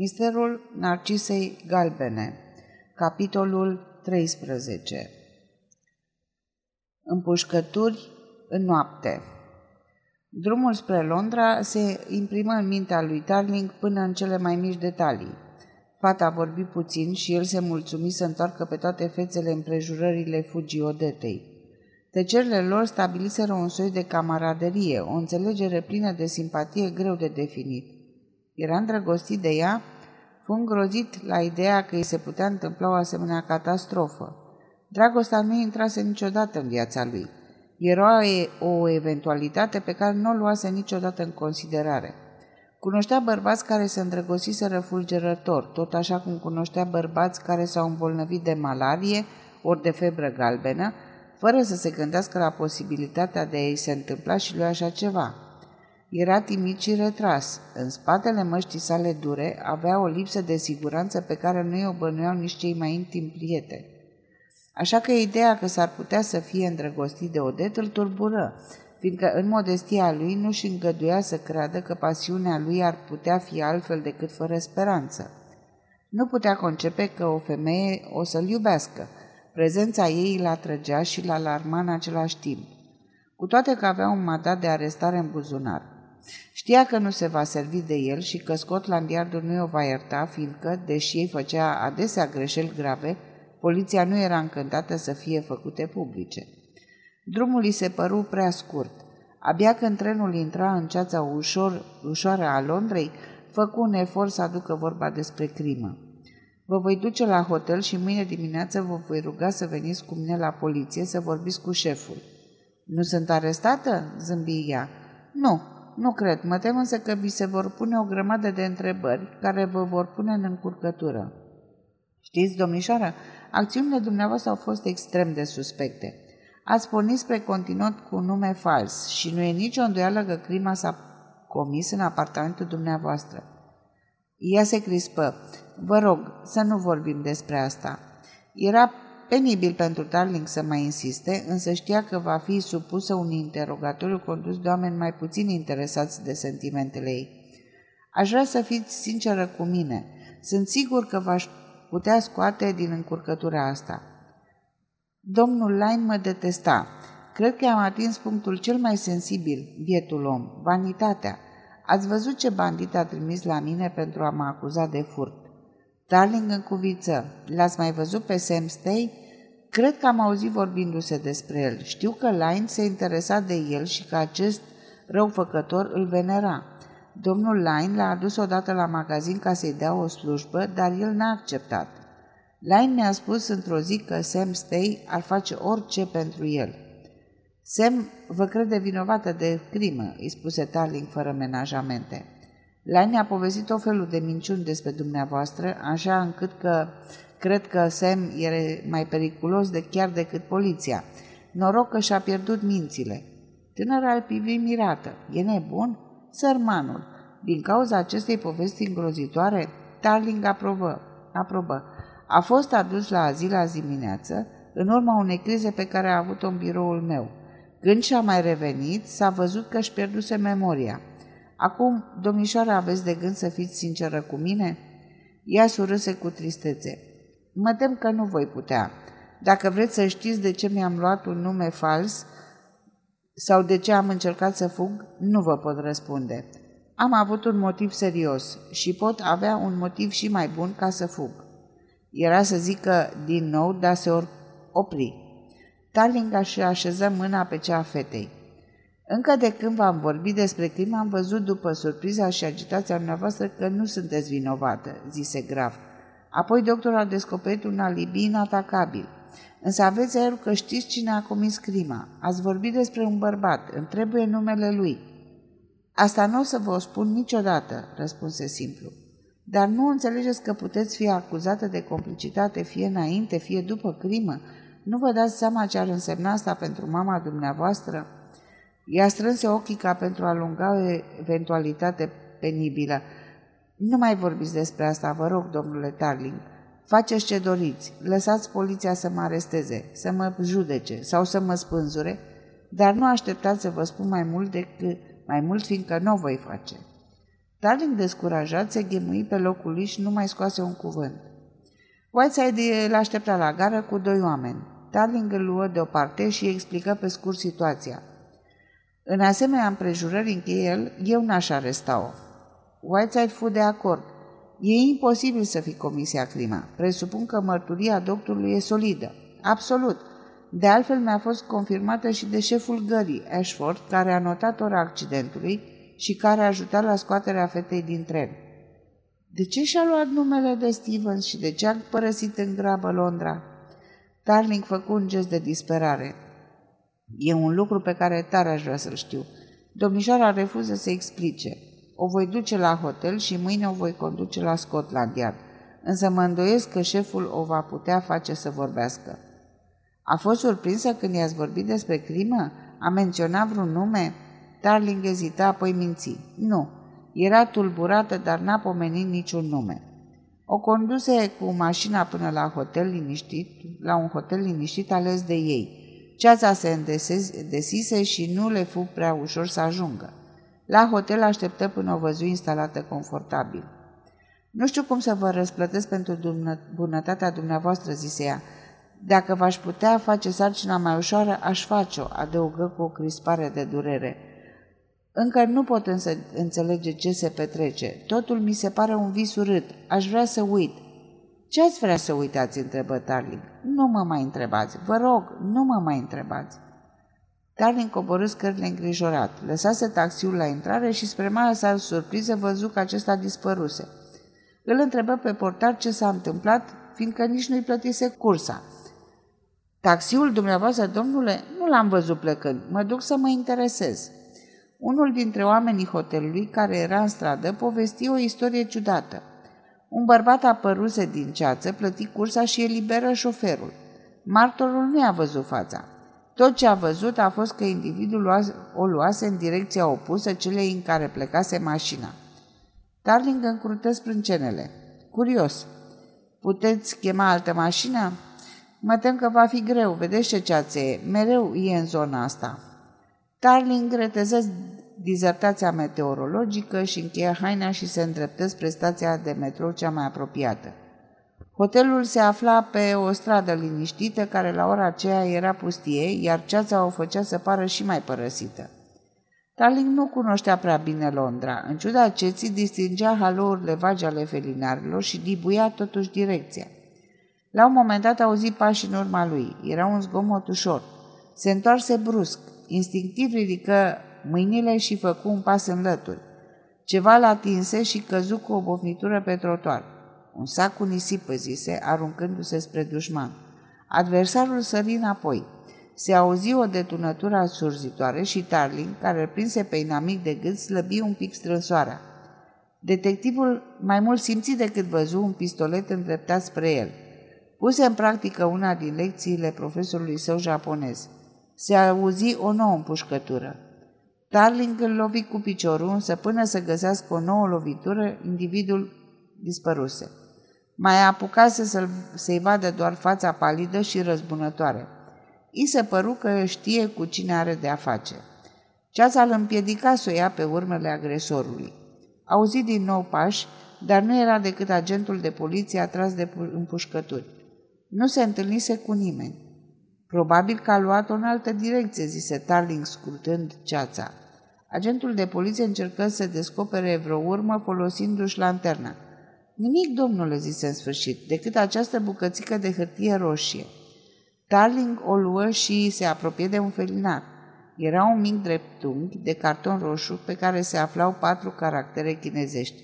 Misterul Narcisei Galbene Capitolul 13 Împușcături în noapte Drumul spre Londra se imprimă în mintea lui Darling până în cele mai mici detalii. Fata a vorbit puțin și el se mulțumi să întoarcă pe toate fețele împrejurările fugii Odetei. Tăcerile lor stabiliseră un soi de camaraderie, o înțelegere plină de simpatie greu de definit. Era îndrăgostit de ea? Fu îngrozit la ideea că îi se putea întâmpla o asemenea catastrofă. Dragostea nu intrase niciodată în viața lui. Era o eventualitate pe care nu o luase niciodată în considerare. Cunoștea bărbați care se îndrăgostiseră fulgerător, tot așa cum cunoștea bărbați care s-au îmbolnăvit de malarie ori de febră galbenă, fără să se gândească la posibilitatea de a-i se întâmpla și lui așa ceva. Era timid și retras. În spatele măștii sale dure avea o lipsă de siguranță pe care nu i-o bănuiau nici cei mai intimi prieteni. Așa că ideea că s-ar putea să fie îndrăgostit de Odet îl turbură, fiindcă în modestia lui nu și îngăduia să creadă că pasiunea lui ar putea fi altfel decât fără speranță. Nu putea concepe că o femeie o să-l iubească. Prezența ei îl atrăgea și l alarma în același timp. Cu toate că avea un mandat de arestare în buzunar. Știa că nu se va servi de el și că Scotland Yardul nu o va ierta, fiindcă, deși ei făcea adesea greșeli grave, poliția nu era încântată să fie făcute publice. Drumul îi se păru prea scurt. Abia când trenul intra în ceața ușor, ușoară a Londrei, făcu un efort să aducă vorba despre crimă. Vă voi duce la hotel și mâine dimineață vă voi ruga să veniți cu mine la poliție să vorbiți cu șeful. Nu sunt arestată?" zâmbi ea. Nu, nu cred, mă tem însă că vi se vor pune o grămadă de întrebări care vă vor pune în încurcătură. Știți, domnișoară, acțiunile dumneavoastră au fost extrem de suspecte. Ați pornit spre continent cu un nume fals și nu e nicio îndoială că crima s-a comis în apartamentul dumneavoastră. Ea se crispă. Vă rog să nu vorbim despre asta. Era Penibil pentru Darling să mai insiste, însă știa că va fi supusă un interogatoriu condus de oameni mai puțin interesați de sentimentele ei. Aș vrea să fiți sinceră cu mine. Sunt sigur că v-aș putea scoate din încurcătura asta. Domnul Line mă detesta. Cred că am atins punctul cel mai sensibil, bietul om, vanitatea. Ați văzut ce bandit a trimis la mine pentru a mă acuza de furt. Darling în cuviță, l-ați mai văzut pe Sam Stay? Cred că am auzit vorbindu-se despre el. Știu că Line se interesa de el și că acest răufăcător îl venera. Domnul Line l-a adus odată la magazin ca să-i dea o slujbă, dar el n-a acceptat. Line mi-a spus într-o zi că Sam Stay ar face orice pentru el. Sam vă crede vinovată de crimă, îi spuse Tarling fără menajamente. Line a povestit o felul de minciuni despre dumneavoastră, așa încât că cred că Sam e mai periculos de chiar decât poliția. Noroc că și-a pierdut mințile. Tânăra îl privi mirată. E nebun? Sărmanul. Din cauza acestei povesti îngrozitoare, Tarling aprobă. aprobă. A fost adus la azil azi dimineață, în urma unei crize pe care a avut-o în biroul meu. Când și-a mai revenit, s-a văzut că își pierduse memoria. Acum, domnișoara, aveți de gând să fiți sinceră cu mine?" Ea surâse cu tristețe. Mă tem că nu voi putea. Dacă vreți să știți de ce mi-am luat un nume fals sau de ce am încercat să fug, nu vă pot răspunde. Am avut un motiv serios și pot avea un motiv și mai bun ca să fug. Era să zică din nou, dar se opri. Tarling și așeză mâna pe cea a fetei. Încă de când v-am vorbit despre crimă, am văzut după surpriza și agitația dumneavoastră că nu sunteți vinovată, zise grav. Apoi doctorul a descoperit un alibi inatacabil. Însă aveți aerul că știți cine a comis crima. Ați vorbit despre un bărbat, îmi trebuie numele lui. Asta nu o să vă o spun niciodată, răspunse simplu. Dar nu înțelegeți că puteți fi acuzată de complicitate fie înainte, fie după crimă? Nu vă dați seama ce ar însemna asta pentru mama dumneavoastră? Ea strânse ochii ca pentru a lunga o eventualitate penibilă. Nu mai vorbiți despre asta, vă rog, domnule Tarling. Faceți ce doriți. Lăsați poliția să mă aresteze, să mă judece sau să mă spânzure, dar nu așteptați să vă spun mai mult decât mai mult, fiindcă nu o voi face. Darling, descurajat, se ghemui pe locul lui și nu mai scoase un cuvânt. Whiteside îl aștepta la gară cu doi oameni. Darling îl luă deoparte și îi explică pe scurt situația. În asemenea împrejurări, încheie el, eu n-aș aresta-o. Whiteside fu de acord. E imposibil să fi comisia crima. Presupun că mărturia doctorului e solidă. Absolut. De altfel mi-a fost confirmată și de șeful gării, Ashford, care a notat ora accidentului și care a ajutat la scoaterea fetei din tren. De ce și-a luat numele de Stevens și de ce a părăsit în grabă Londra? Darling făcu un gest de disperare. E un lucru pe care tare aș vrea să-l știu. Domnișoara refuză să explice. O voi duce la hotel și mâine o voi conduce la Scotland Yard. Însă mă îndoiesc că șeful o va putea face să vorbească. A fost surprinsă când i-ați vorbit despre crimă? A menționat vreun nume? Darling ezita, apoi minți. Nu. Era tulburată, dar n-a pomenit niciun nume. O conduse cu mașina până la hotel liniștit, la un hotel liniștit ales de ei. Ceața se îndesise și nu le fu prea ușor să ajungă. La hotel așteptă până o văzui instalată confortabil. Nu știu cum să vă răsplătesc pentru bunătatea dumneavoastră, zise ea. Dacă v-aș putea face sarcina mai ușoară, aș face-o, adăugă cu o crispare de durere. Încă nu pot însă înțelege ce se petrece. Totul mi se pare un vis urât. Aș vrea să uit. Ce ați vrea să uitați?" întrebă Tarling. Nu mă mai întrebați. Vă rog, nu mă mai întrebați. Tarling coborâ scările îngrijorat. Lăsase taxiul la intrare și spre mare sa surpriză văzu că acesta dispăruse. Îl întrebă pe portar ce s-a întâmplat, fiindcă nici nu-i plătise cursa. Taxiul dumneavoastră, domnule, nu l-am văzut plecând. Mă duc să mă interesez. Unul dintre oamenii hotelului, care era în stradă, povesti o istorie ciudată. Un bărbat apăruse din ceață, plăti cursa și eliberă șoferul. Martorul nu i-a văzut fața. Tot ce a văzut a fost că individul o luase în direcția opusă celei în care plecase mașina. Darling încrută sprâncenele. Curios. Puteți chema altă mașină? Mă tem că va fi greu, vedeți ce ceață e, mereu e în zona asta. Darling reteză dizertația meteorologică și încheie haina și se îndreptă spre stația de metrou cea mai apropiată. Hotelul se afla pe o stradă liniștită care la ora aceea era pustie, iar ceața o făcea să pară și mai părăsită. Darling nu cunoștea prea bine Londra. În ciuda ceții, distingea halourile vagi ale felinarilor și dibuia totuși direcția. La un moment dat auzi pași în urma lui. Era un zgomot ușor. Se întoarse brusc. Instinctiv ridică mâinile și făcu un pas în lături. Ceva l atinse și căzu cu o bofnitură pe trotuar. Un sac cu nisip, zise, aruncându-se spre dușman. Adversarul sări înapoi. Se auzi o detunătură asurzitoare și Tarling, care îl prinse pe inamic de gât, slăbi un pic strânsoarea. Detectivul mai mult simți decât văzu un pistolet îndreptat spre el. Puse în practică una din lecțiile profesorului său japonez. Se auzi o nouă împușcătură. Darling îl lovi cu piciorul, însă până să găsească o nouă lovitură, individul dispăruse. Mai apucase să să-i vadă doar fața palidă și răzbunătoare. I se păru că știe cu cine are de a face. Ceața îl împiedica să o ia pe urmele agresorului. Auzi din nou pași, dar nu era decât agentul de poliție atras de împușcături. Nu se întâlnise cu nimeni. Probabil că a luat-o în altă direcție, zise Tarling scurtând ceața. Agentul de poliție încercă să descopere vreo urmă folosindu-și lanterna. Nimic, domnule, zise în sfârșit, decât această bucățică de hârtie roșie. Tarling o luă și se apropie de un felinar. Era un mic dreptunghi de carton roșu pe care se aflau patru caractere chinezești.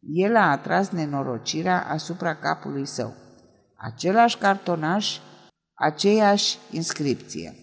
El a atras nenorocirea asupra capului său. Același cartonaș, aceeași inscripție.